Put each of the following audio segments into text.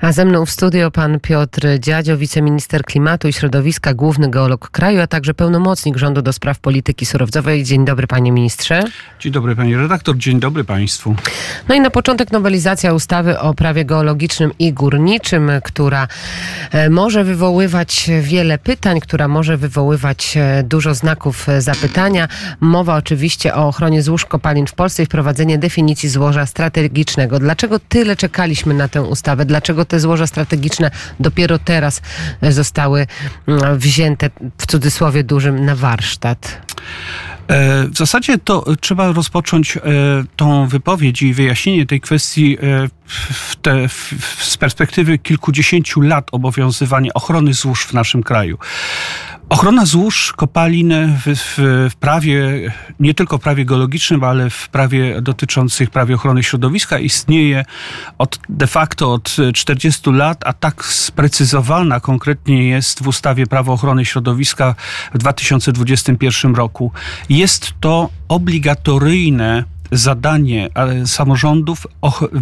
A ze mną w studio pan Piotr Dziadzio, wiceminister klimatu i środowiska, główny geolog kraju, a także pełnomocnik rządu do spraw polityki surowcowej. Dzień dobry panie ministrze. Dzień dobry pani redaktor, dzień dobry państwu. No i na początek nowelizacja ustawy o prawie geologicznym i górniczym, która e, może wywoływać wiele pytań, która może wywoływać e, dużo znaków e, zapytania. Mowa oczywiście o ochronie złóż kopalin w Polsce i wprowadzenie definicji złoża strategicznego. Dlaczego tyle czekaliśmy na tę ustawę? Dlaczego te złoża strategiczne dopiero teraz zostały mm, wzięte w cudzysłowie dużym na warsztat? E, w zasadzie to trzeba rozpocząć e, tą wypowiedź i wyjaśnienie tej kwestii e, w te, w, z perspektywy kilkudziesięciu lat obowiązywania ochrony złóż w naszym kraju. Ochrona złóż kopalin w, w, w, prawie, nie tylko w prawie geologicznym, ale w prawie dotyczących prawie ochrony środowiska istnieje od de facto od 40 lat, a tak sprecyzowana konkretnie jest w ustawie Prawo ochrony środowiska w 2021 roku. Jest to obligatoryjne zadanie samorządów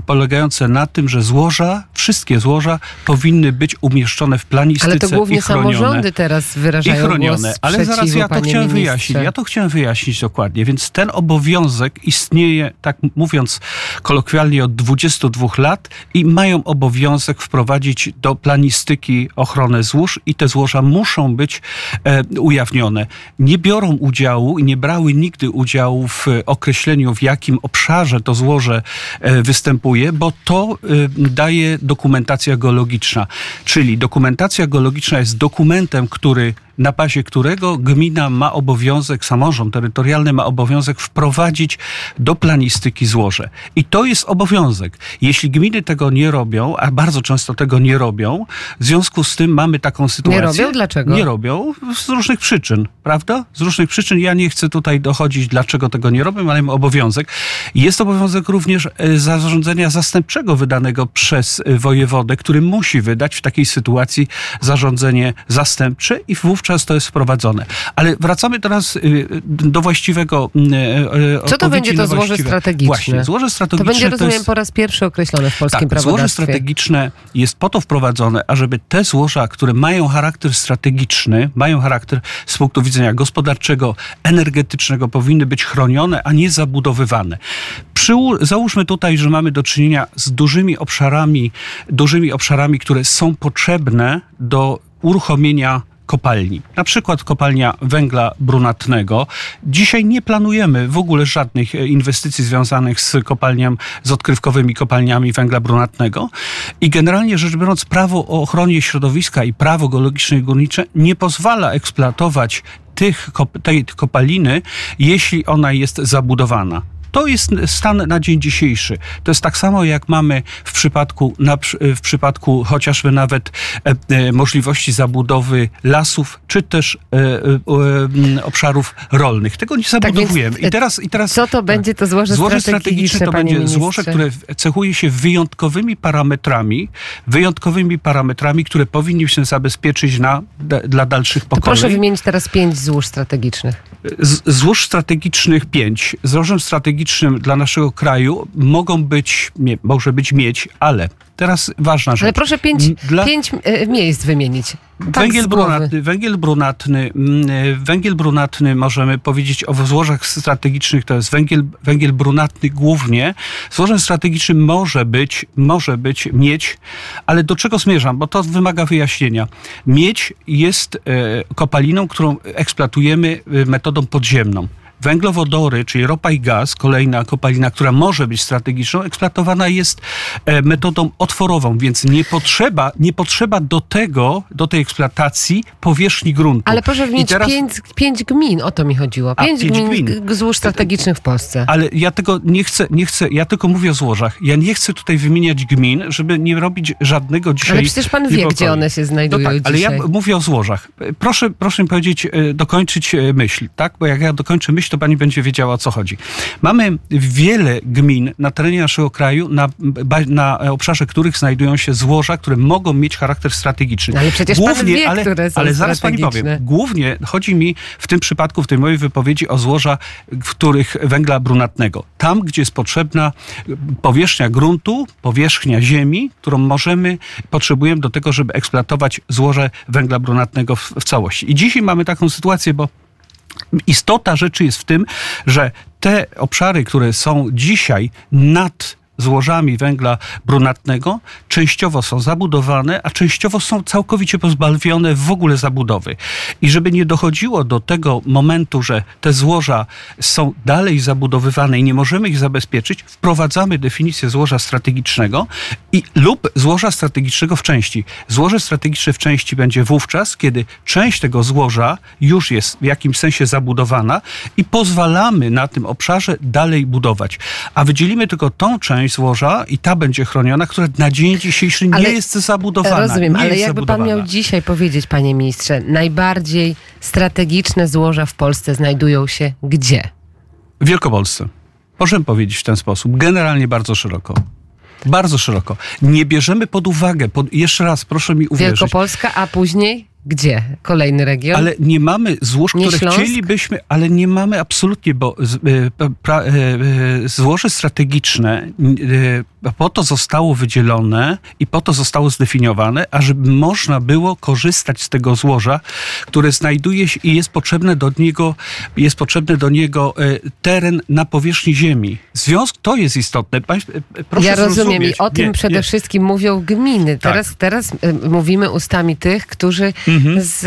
polegające na tym, że złoża, wszystkie złoża powinny być umieszczone w planistyce Ale to głównie chronione. samorządy teraz wyrażają I chronione. Ale zaraz ja to chciałem ministrze. wyjaśnić. Ja to chciałem wyjaśnić dokładnie. Więc ten obowiązek istnieje, tak mówiąc kolokwialnie, od 22 lat i mają obowiązek wprowadzić do planistyki ochronę złóż i te złoża muszą być e, ujawnione. Nie biorą udziału i nie brały nigdy udziału w określeniu, w jak jakim obszarze to złoże e, występuje, bo to e, daje dokumentacja geologiczna. Czyli dokumentacja geologiczna jest dokumentem, który na bazie którego gmina ma obowiązek, samorząd terytorialny ma obowiązek wprowadzić do planistyki złoże. I to jest obowiązek. Jeśli gminy tego nie robią, a bardzo często tego nie robią, w związku z tym mamy taką sytuację. Nie robią? Dlaczego? Nie robią z różnych przyczyn, prawda? Z różnych przyczyn. Ja nie chcę tutaj dochodzić, dlaczego tego nie robią, ale mam obowiązek. Jest obowiązek również e, zarządzenia zastępczego wydanego przez e, wojewodę, który musi wydać w takiej sytuacji zarządzenie zastępcze i wówczas wówczas to jest wprowadzone. Ale wracamy teraz y, do właściwego y, y, Co to będzie to złoże strategiczne? Właśnie, złoże strategiczne to będzie, rozumiem, to jest... po raz pierwszy określone w polskim tak, prawodawstwie. Złoże strategiczne jest po to wprowadzone, ażeby te złoża, które mają charakter strategiczny, mają charakter z punktu widzenia gospodarczego, energetycznego, powinny być chronione, a nie zabudowywane. Przyłó załóżmy tutaj, że mamy do czynienia z dużymi obszarami, dużymi obszarami, które są potrzebne do uruchomienia kopalni. Na przykład kopalnia węgla brunatnego. Dzisiaj nie planujemy w ogóle żadnych e, inwestycji związanych z kopalnią, z odkrywkowymi kopalniami węgla brunatnego. I generalnie rzecz biorąc, prawo o ochronie środowiska i prawo geologiczne i górnicze nie pozwala eksploatować tych, tej kopaliny, jeśli ona jest zabudowana. To jest stan na dzień dzisiejszy. To jest tak samo, jak mamy w przypadku, na, w przypadku chociażby nawet e, e, możliwości zabudowy lasów, czy też e, obszarów rolnych. Tego nie tak zabudowujemy. Tak I teraz, i teraz, co to tak, będzie to złoże, złoże strategiczne? to będzie ministrze. złoże, które cechuje się wyjątkowymi parametrami, wyjątkowymi parametrami, które powinniśmy zabezpieczyć na, dla dalszych pokoleń. To proszę wymienić teraz pięć złóż strategicznych. Z, złóż strategicznych pięć. Złożem strategicznym strategicznym dla naszego kraju mogą być, może być miedź, ale teraz ważna rzecz. Ale proszę pięć, dla... pięć e, miejsc wymienić. Tak węgiel, brunatny, węgiel, brunatny, e, węgiel brunatny, możemy powiedzieć o złożach strategicznych, to jest węgiel, węgiel brunatny głównie. Złożem strategicznym może być, może być miedź, ale do czego zmierzam? Bo to wymaga wyjaśnienia. Miedź jest e, kopaliną, którą eksploatujemy metodą podziemną. Węglowodory, czyli ropa i gaz, kolejna kopalina, która może być strategiczną, eksploatowana jest e, metodą otworową, więc nie potrzeba, nie potrzeba do tego, do tej eksploatacji powierzchni gruntu. Ale proszę mieć teraz... pięć, pięć gmin, o to mi chodziło. Pięć, A, pięć gmin, gmin złóż strategicznych w Polsce. Ale ja tego nie chcę, nie chcę, ja tylko mówię o złożach. Ja nie chcę tutaj wymieniać gmin, żeby nie robić żadnego dzisiaj... Ale przecież pan wie, gdzie one się znajdują no tak, Ale ja mówię o złożach. Proszę, proszę mi powiedzieć, e, dokończyć e, myśl, tak? Bo jak ja dokończę myśl, to pani będzie wiedziała, o co chodzi. Mamy wiele gmin na terenie naszego kraju, na, na obszarze których znajdują się złoża, które mogą mieć charakter strategiczny. Ale przecież głównie, pan wie, ale, które są ale zaraz pani powiem. Głównie chodzi mi w tym przypadku, w tej mojej wypowiedzi o złoża, w których węgla brunatnego. Tam, gdzie jest potrzebna powierzchnia gruntu, powierzchnia ziemi, którą możemy, potrzebujemy do tego, żeby eksploatować złoże węgla brunatnego w, w całości. I dzisiaj mamy taką sytuację, bo istota rzeczy jest w tym, że te obszary, które są dzisiaj nad złożami węgla brunatnego częściowo są zabudowane, a częściowo są całkowicie pozbawione w ogóle zabudowy. I żeby nie dochodziło do tego momentu, że te złoża są dalej zabudowywane i nie możemy ich zabezpieczyć, wprowadzamy definicję złoża strategicznego i lub złoża strategicznego w części. Złoże strategiczne w części będzie wówczas, kiedy część tego złoża już jest w jakimś sensie zabudowana i pozwalamy na tym obszarze dalej budować. A wydzielimy tylko tą część, część złoża i ta będzie chroniona, która na dzień dzisiejszy ale, nie jest zabudowana. Rozumiem, ale jakby zabudowana. pan miał dzisiaj powiedzieć, panie ministrze, najbardziej strategiczne złoża w Polsce znajdują się gdzie? W Wielkopolsce. Możemy powiedzieć w ten sposób. Generalnie bardzo szeroko. Bardzo szeroko. Nie bierzemy pod uwagę, pod, jeszcze raz proszę mi uwierzyć. Wielkopolska, a później? Gdzie? Kolejny region? Ale nie mamy złóż, nie które Śląsk? chcielibyśmy, ale nie mamy absolutnie, bo e, e, e, złoże strategiczne po to zostało wydzielone i po to zostało zdefiniowane, ażeby można było korzystać z tego złoża, które znajduje się i jest potrzebne do niego, jest potrzebny do niego teren na powierzchni ziemi. Związk to jest istotne. Proszę ja rozumiem i o tym nie, przede nie. wszystkim mówią gminy. Tak. Teraz, teraz mówimy ustami tych, którzy mhm. z,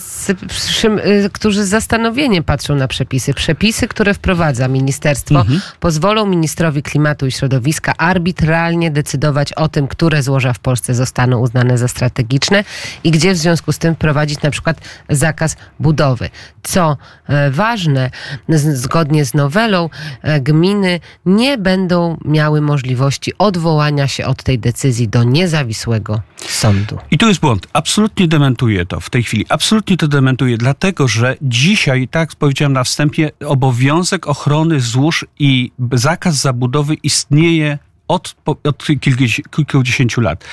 z, y, którzy z zastanowieniem patrzą na przepisy. Przepisy, które wprowadza ministerstwo, mhm. pozwolą ministrowi klimatu i środowiska arbitralnie decydować o tym, które złoża w Polsce zostaną uznane za strategiczne i gdzie w związku z tym wprowadzić na przykład zakaz budowy. Co e, ważne, zgodnie z nowelą, e, gminy nie będą miały możliwości odwołania się od tej decyzji do niezawisłego sądu. I tu jest błąd. Absolutnie dementuję to w tej chwili. Absolutnie to dementuję, dlatego że dzisiaj, tak jak powiedziałem na wstępie, obowiązek ochrony złóż i zakaz zabudowy istnieje od, od kilkudziesięciu lat.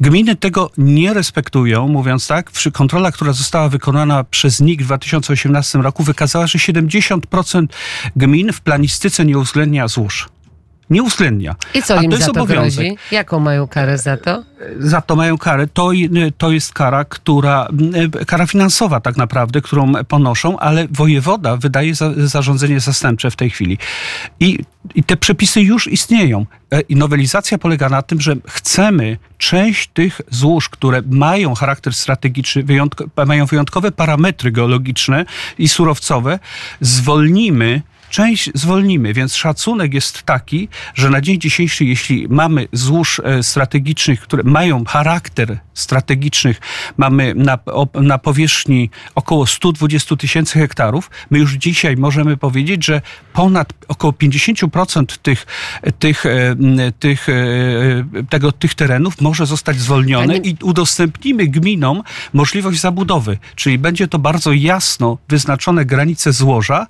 Gminy tego nie respektują, mówiąc tak. Kontrola, która została wykonana przez NIK w 2018 roku, wykazała, że 70% gmin w planistyce nie uwzględnia złóż nie uwzględnia. I co im za to obowiązek. grozi? Jaką mają karę za to? Za to mają karę. To, to jest kara, która, kara finansowa tak naprawdę, którą ponoszą, ale wojewoda wydaje za, zarządzenie zastępcze w tej chwili. I, I te przepisy już istnieją. E, I nowelizacja polega na tym, że chcemy część tych złóż, które mają charakter strategiczny, wyjątko, mają wyjątkowe parametry geologiczne i surowcowe, zwolnimy część zwolnimy, więc szacunek jest taki, że na dzień dzisiejszy, jeśli mamy złóż e, strategicznych, które mają charakter strategicznych, mamy na, na powierzchni około 120 tysięcy hektarów, my już dzisiaj możemy powiedzieć, że ponad około 50% tych, tych, e, tych, e, tego, tych terenów może zostać zwolnione i udostępnimy gminom możliwość zabudowy. Czyli będzie to bardzo jasno wyznaczone granice złoża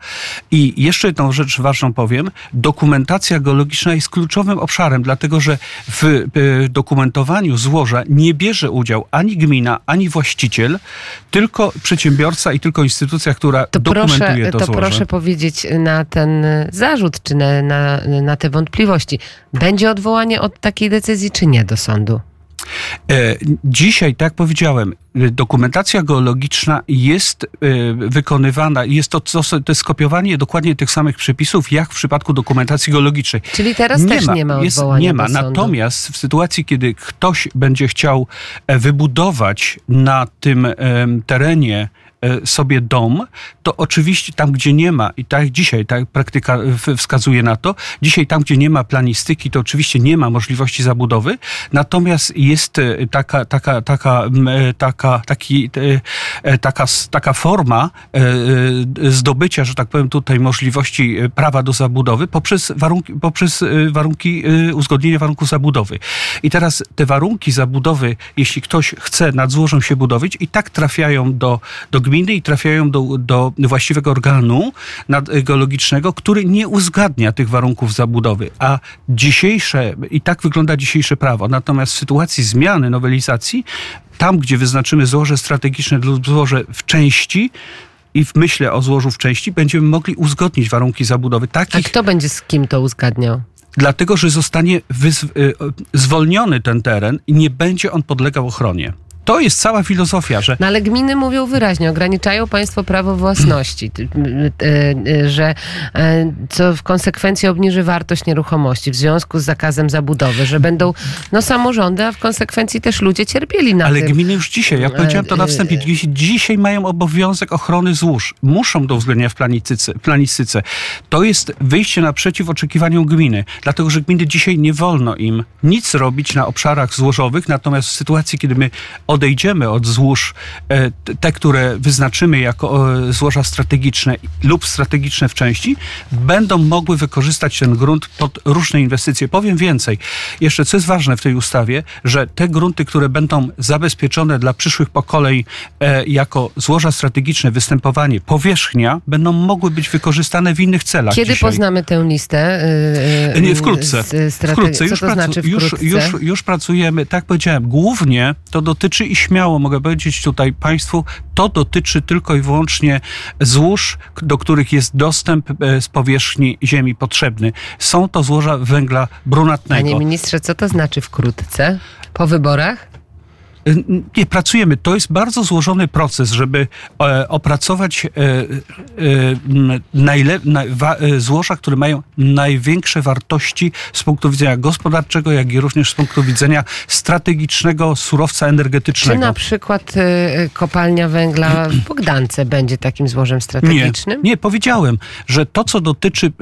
i jeszcze jedną rzecz ważną powiem. Dokumentacja geologiczna jest kluczowym obszarem, dlatego że w dokumentowaniu złoża nie bierze udział ani gmina, ani właściciel, tylko przedsiębiorca i tylko instytucja, która to dokumentuje proszę, to, to złoże. proszę powiedzieć na ten zarzut, czy na, na, na te wątpliwości. Będzie odwołanie od takiej decyzji, czy nie do sądu? E, dzisiaj, tak jak powiedziałem, dokumentacja geologiczna jest e, wykonywana, jest to, to jest skopiowanie dokładnie tych samych przepisów, jak w przypadku dokumentacji geologicznej. Czyli teraz nie też ma, nie ma jest, Nie ma. Natomiast w sytuacji, kiedy ktoś będzie chciał e, wybudować na tym terenie sobie dom, to oczywiście tam, gdzie nie ma, i tak dzisiaj tak praktyka wskazuje na to, dzisiaj tam, gdzie nie ma planistyki, to oczywiście nie ma możliwości zabudowy, natomiast jest e, taka, taka, taka, e, taka, taki, taka, taka forma zdobycia, że tak powiem tutaj, możliwości prawa do zabudowy poprzez warunki, poprzez warunki uzgodnienia warunków zabudowy. I teraz te warunki zabudowy, jeśli ktoś chce nad złożem się budować, i tak trafiają do, do gminy i trafiają do, do właściwego organu geologicznego, który nie uzgadnia tych warunków zabudowy. A dzisiejsze, i tak wygląda dzisiejsze prawo. Natomiast w sytuacji zmiany, nowelizacji, tam, gdzie wyznaczymy złoże strategiczne lub złoże w części, i w myśle o złożu w części będziemy mogli uzgodnić warunki zabudowy. Takich, A kto będzie z kim to uzgadniał? Dlatego, że zostanie y, zwolniony ten teren i nie będzie on podlegał ochronie. To jest cała filozofia, że... No ale gminy mówią wyraźnie, ograniczają państwo prawo własności, że e, co w konsekwencji obniży wartość nieruchomości w związku z zakazem zabudowy, że będą no, samorządy, a w konsekwencji też ludzie cierpieli na Ale tym. gminy już dzisiaj, ja powiedziałem to na wstępie, e, dzisiaj mają obowiązek ochrony złóż. Muszą to uwzględniać w planistyce. planistyce. To jest wyjście naprzeciw oczekiwaniom gminy, dlatego że gminy dzisiaj nie wolno im nic robić na obszarach złożowych, natomiast w sytuacji, kiedy my odejdziemy od złóż, e, te, które wyznaczymy jako złoża strategiczne lub strategiczne w części, będą mogły wykorzystać ten grunt pod różne inwestycje. Powiem więcej. Jeszcze co jest ważne w tej ustawie, że te grunty, które będą zabezpieczone dla przyszłych pokoleń e, jako złoża strategiczne, występowanie, powierzchnia, będą mogły być wykorzystane w innych celach. Kiedy dzisiaj. poznamy tę listę? Yy, Nie, wkrótce. wkrótce. Już, to znaczy wkrótce? Już, już, już pracujemy, tak powiedziałem, głównie to dotyczy i śmiało mogę powiedzieć tutaj Państwu, to dotyczy tylko i wyłącznie złóż, do których jest dostęp e, z powierzchni ziemi potrzebny. Są to złoża węgla brunatnego. Panie ministrze, co to znaczy wkrótce? Po wyborach? Y, nie, pracujemy. To jest bardzo złożony proces, żeby e, opracować e, e, najle, na, wa, złoża, które mają największe wartości z punktu widzenia gospodarczego, jak i również z punktu widzenia strategicznego surowca energetycznego. Czy na przykład kopalnia węgla w Bogdance będzie takim złożem strategicznym? Nie, nie powiedziałem, że to, co dotyczy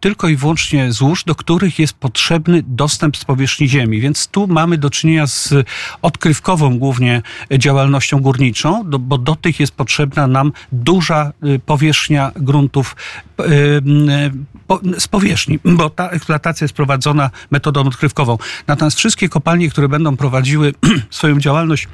tylko i wyłącznie złóż, do których jest potrzebny dostęp z powierzchni ziemi. Więc tu mamy do czynienia z głównie działalnością górniczą, bo do tych jest potrzebna nam duża y, powierzchnia gruntów y, y, z powierzchni, bo ta eksploatacja jest prowadzona metodą odkrywkową. Natomiast wszystkie kopalnie, które będą prowadziły swoją działalność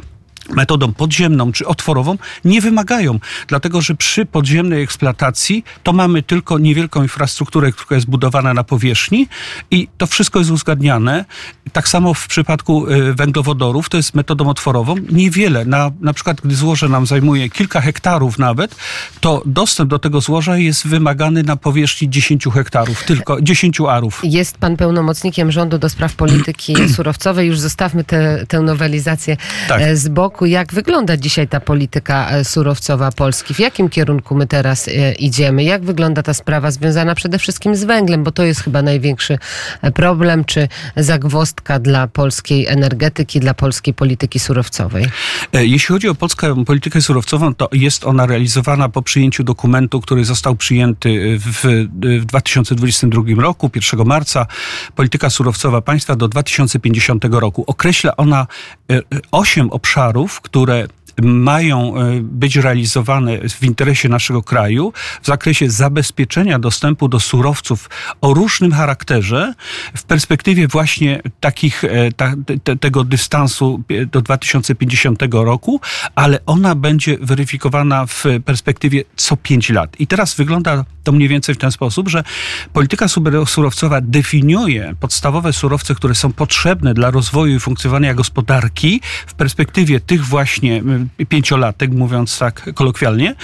metodą podziemną czy otworową nie wymagają, dlatego że przy podziemnej eksploatacji to mamy tylko niewielką infrastrukturę, która jest budowana na powierzchni i to wszystko jest uzgadniane. Tak samo w przypadku y, węglowodorów to jest metodą otworową. Niewiele, na, na przykład gdy złoże nam zajmuje kilka hektarów nawet, to dostęp do tego złoża jest wymagany na powierzchni 10 hektarów, tylko 10 arów. Jest pan pełnomocnikiem rządu do spraw polityki surowcowej. Już zostawmy te, tę nowelizację tak. E, z boku Jak wygląda dzisiaj ta polityka e, surowcowa Polski? W jakim kierunku my teraz e, idziemy? Jak wygląda ta sprawa związana przede wszystkim z węglem, bo to jest chyba największy e, problem, czy zagwostka dla polskiej energetyki, dla polskiej polityki surowcowej? Jeśli chodzi o polską politykę surowcową, to jest ona realizowana po przyjęciu dokumentu, który został przyjęty w, w 2022 roku, 1 marca. Polityka surowcowa państwa do 2050 roku. Określa ona osiem obszarów, które mają e, być realizowane w interesie naszego kraju w zakresie zabezpieczenia dostępu do surowców o różnym charakterze w perspektywie właśnie takich, e, ta, te, tego dystansu do 2050 roku, ale ona będzie weryfikowana w perspektywie co 5 lat. I teraz wygląda to mniej więcej w ten sposób, że polityka surowcowa definiuje podstawowe surowce, które są potrzebne dla rozwoju i funkcjonowania gospodarki w perspektywie tych właśnie pięciolatek, mówiąc tak kolokwialnie,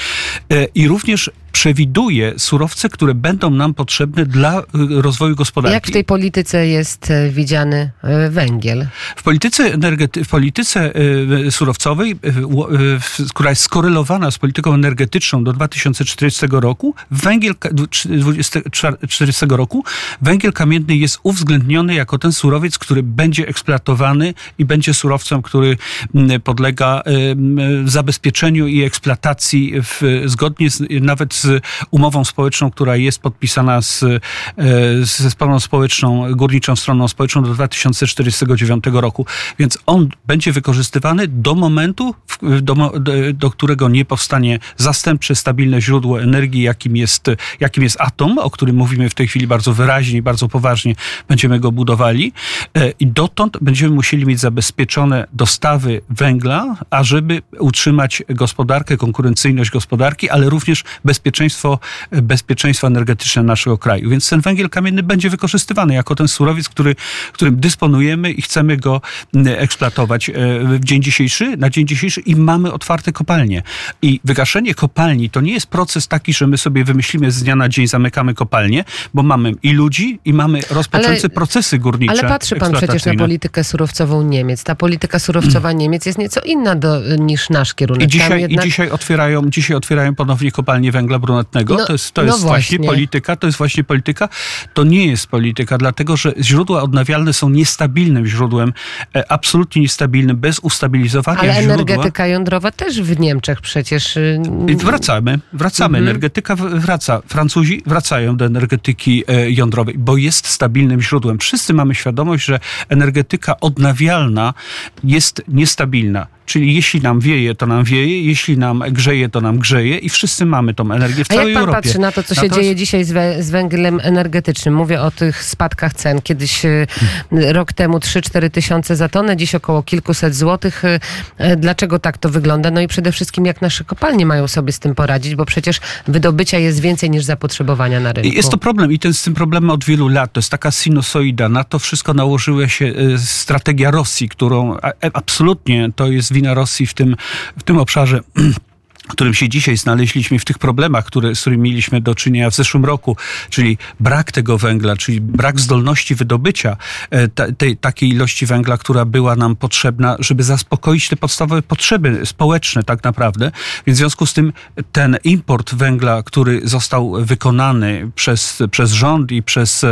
e, i również przewiduje surowce, które będą nam potrzebne dla y, rozwoju gospodarki. Jak w tej polityce jest e, widziany e, węgiel? W polityce, energety- w polityce e, surowcowej, która jest skorelowana z polityką energetyczną do 2040 roku, węgiel 2040 roku, węgiel kamienny jest uwzględniony jako ten surowiec, który będzie eksploatowany i będzie surowcem, który podlega zabezpieczeniu i eksploatacji w, zgodnie z, nawet z z umową społeczną, która jest podpisana z, e, ze stroną społeczną, górniczą stroną społeczną do 2049 roku. Więc on będzie wykorzystywany do momentu, do, do, którego nie powstanie zastępcze, stabilne źródło energii, jakim jest, jakim jest atom, o którym mówimy w tej chwili bardzo wyraźnie i bardzo poważnie. Będziemy go budowali e, i dotąd będziemy musieli mieć zabezpieczone dostawy węgla, ażeby utrzymać gospodarkę, konkurencyjność gospodarki, ale również bezpieczeństwo, bezpieczeństwo energetyczne naszego kraju. Więc ten węgiel kamienny będzie wykorzystywany jako ten surowiec, który, którym dysponujemy i chcemy go eksploatować e, w dzień dzisiejszy, na dzień dzisiejszy i mamy otwarte kopalnie. I wygaszenie kopalni to nie jest proces taki, że my sobie wymyślimy z dnia na dzień, zamykamy kopalnię, bo mamy i ludzi, i mamy rozpoczęte procesy górnicze. Ale patrzy pan przecież na politykę surowcową Niemiec. Ta polityka surowcowa Niemiec jest nieco inna do, niż nasz kierunek. I dzisiaj, jednak... i dzisiaj, otwierają, dzisiaj otwierają ponownie kopalnie węgla brunatnego. No, to jest, to no jest właśnie. właśnie polityka. To jest właśnie polityka. To nie jest polityka, dlatego że źródła odnawialne są niestabilnym źródłem, e, absolutnie niestabilnym, bez ustabilizowania Ale źródła. energetyka jądrowa też w Niemczech przecież. Y, wracamy, wracamy. Mhm. Energetyka wraca. Francuzi wracają do energetyki e, jądrowej, bo jest stabilnym źródłem. Wszyscy mamy świadomość, że energetyka odnawialna jest niestabilna. Czyli jeśli nam wieje, to nam wieje, jeśli nam grzeje, to nam grzeje i wszyscy mamy tą energię w A całej jak pan Europie. patrzy na to, co się dzieje dzisiaj z, we, z, węglem energetycznym? Mówię o tych spadkach cen. Kiedyś hmm. rok temu 3-4 tysiące za tonę, dziś około kilkuset złotych. E, dlaczego tak to wygląda? No i przede wszystkim jak nasze kopalnie mają sobie z tym poradzić, bo przecież wydobycia jest więcej niż zapotrzebowania na rynku. Jest to problem i ten z tym problemem od wielu lat. To jest taka sinusoida. Na to wszystko nałożyła się strategia Rosji, którą absolutnie to jest wina Rosji w tym, w tym obszarze którym się dzisiaj znaleźliśmy, w tych problemach, które, z którymi mieliśmy do czynienia w zeszłym roku, czyli brak tego węgla, czyli brak zdolności wydobycia e, tej, takiej ilości węgla, która była nam potrzebna, żeby zaspokoić te podstawowe potrzeby społeczne tak naprawdę. Więc w związku z tym ten import węgla, który został wykonany przez, przez rząd i przez,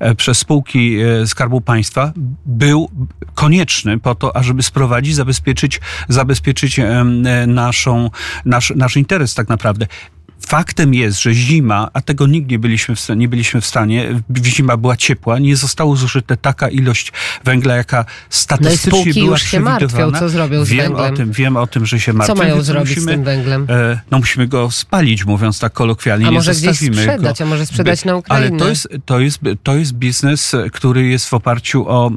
e, przez spółki e, Skarbu Państwa, był konieczny po to, ażeby sprowadzić, zabezpieczyć, zabezpieczyć naszą, naszą nasz, nasz interes tak naprawdę. Faktem jest, że zima, a tego nigdy nie byliśmy w stanie, nie byliśmy w stanie, zima była ciepła, nie zostało zużyte taka ilość węgla, jaka statystycznie no i była już się martwią, co zrobią z wiem węglem. O tym, wiem o tym, że się martwią. Co mają zrobić musimy, z tym węglem? E, no musimy go spalić, mówiąc tak kolokwialnie. A może nie zostawimy gdzieś sprzedać, go. a może sprzedać na Ukrainę. Ale to jest, to, jest, to jest biznes, który jest w oparciu o e,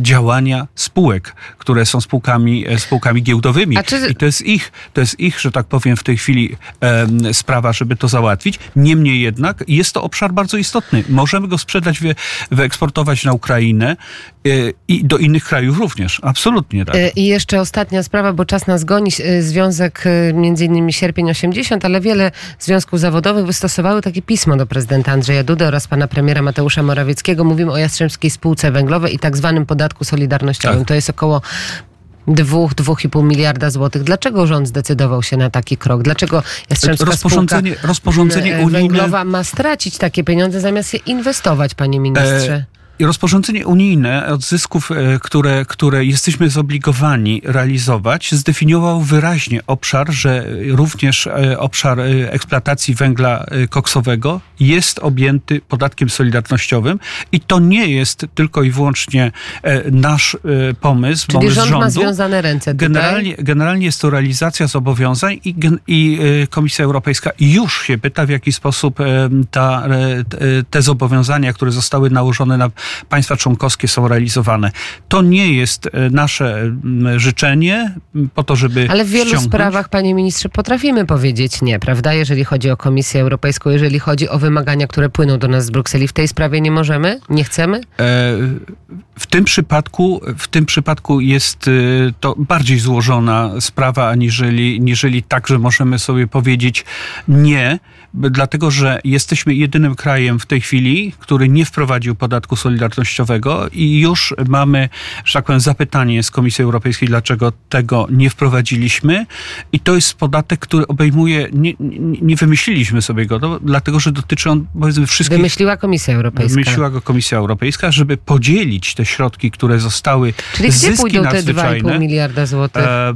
działania spółek, które są spółkami, e, spółkami giełdowymi. Czy... I to jest ich, to jest ich, że tak powiem, w tej chwili e, sprawa, żeby to załatwić. Niemniej jednak jest to obszar bardzo istotny. Możemy go sprzedać, wy, wyeksportować na Ukrainę e, i do innych krajów również. Absolutnie tak. E, I jeszcze ostatnia sprawa, bo czas nas goni. E, związek między innymi Sierpień 80, ale wiele związków zawodowych wystosowały takie pismo do prezydenta Andrzeja Dudy oraz pana premiera Mateusza Morawieckiego. Mówimy o Jastrzębskiej Spółce Węglowej i tak zwanym podatku solidarnościowym. Tak. To jest około dwóch, dwóch i pół miliarda złotych. Dlaczego rząd zdecydował się na taki krok? Dlaczego Jastrzębska rozporządzenie, rozporządzenie spółka unijne... węglowa ma stracić takie pieniądze zamiast je inwestować, panie ministrze? Rozporządzenie unijne od zysków, e, które, które jesteśmy zobligowani realizować, zdefiniował wyraźnie obszar, że również e, obszar e, eksploatacji węgla koksowego jest objęty podatkiem solidarnościowym i to nie jest tylko i wyłącznie nasz pomysł, Czyli pomysł rząd rządu. ma związane ręce tutaj? Generalnie, generalnie jest to realizacja zobowiązań i, i Komisja Europejska już się pyta, w jaki sposób ta, te zobowiązania, które zostały nałożone na państwa członkowskie są realizowane. To nie jest e, nasze życzenie po to, żeby. Ale w wielu ściągnąć. sprawach, panie ministrze, potrafimy powiedzieć nie, prawda? Jeżeli chodzi o Komisję Europejską, jeżeli chodzi o wymagania, które płyną do nas z Brukseli, w tej sprawie nie możemy? Nie chcemy? E, w tym przypadku, w tym przypadku jest e, to bardziej złożona sprawa, aniżeli, aniżeli tak, że możemy sobie powiedzieć nie, dlatego że jesteśmy jedynym krajem w tej chwili, który nie wprowadził podatku solidarności solidarnościowego i już mamy, że tak powiem, zapytanie z Komisji Europejskiej, dlaczego tego nie wprowadziliśmy. I to jest podatek, który obejmuje, nie, nie wymyśliliśmy sobie go, to, dlatego że dotyczy on, powiedzmy, wszystkich... Wymyśliła Komisja Europejska. Wymyśliła go Komisja Europejska, żeby podzielić te środki, które zostały Czyli gdzie pójdą te 2,5 miliarda złotych? E,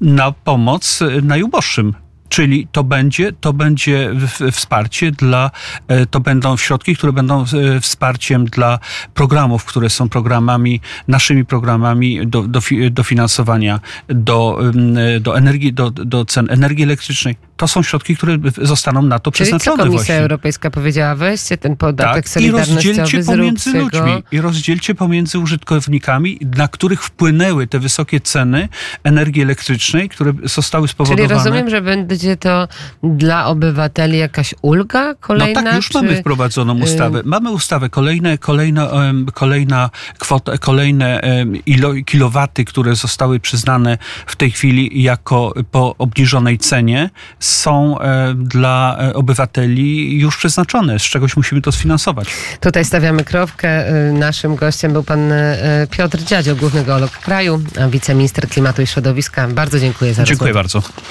na pomoc najuboższym Czyli to będzie, to będzie wsparcie dla, e, to będą środki, które będą e, wsparciem dla programów, które są programami, naszymi programami do, do, fi- dofinansowania do, ym, do energii, do, do cen energii elektrycznej. To są środki, które zostaną na to Czyli co Komisja właśnie. Europejska powiedziała? Weźcie ten podatek Tak, i solidarnościowy, rozdzielcie pomiędzy ludźmi, go. i rozdzielcie pomiędzy użytkownikami, na których wpłynęły te wysokie ceny energii elektrycznej, które zostały spowodowane. Czyli rozumiem, że będzie to dla obywateli jakaś ulga kolejna? No tak, już czy... y- mamy wprowadzoną ustawę. Mamy ustawę, kolejne, kolejne, kolejna kwota, kolejne ilo, kilowaty, które zostały przyznane w tej chwili jako po obniżonej cenie, są e, dla e, obywateli już przeznaczone. Z czegoś musimy to sfinansować. Tutaj stawiamy kropkę. Y, Naszym gościem był pan Piotr Dziadzio, główny geolog kraju, wiceminister klimatu i środowiska. Bardzo dziękuję za Dziękuję rozmowę. bardzo.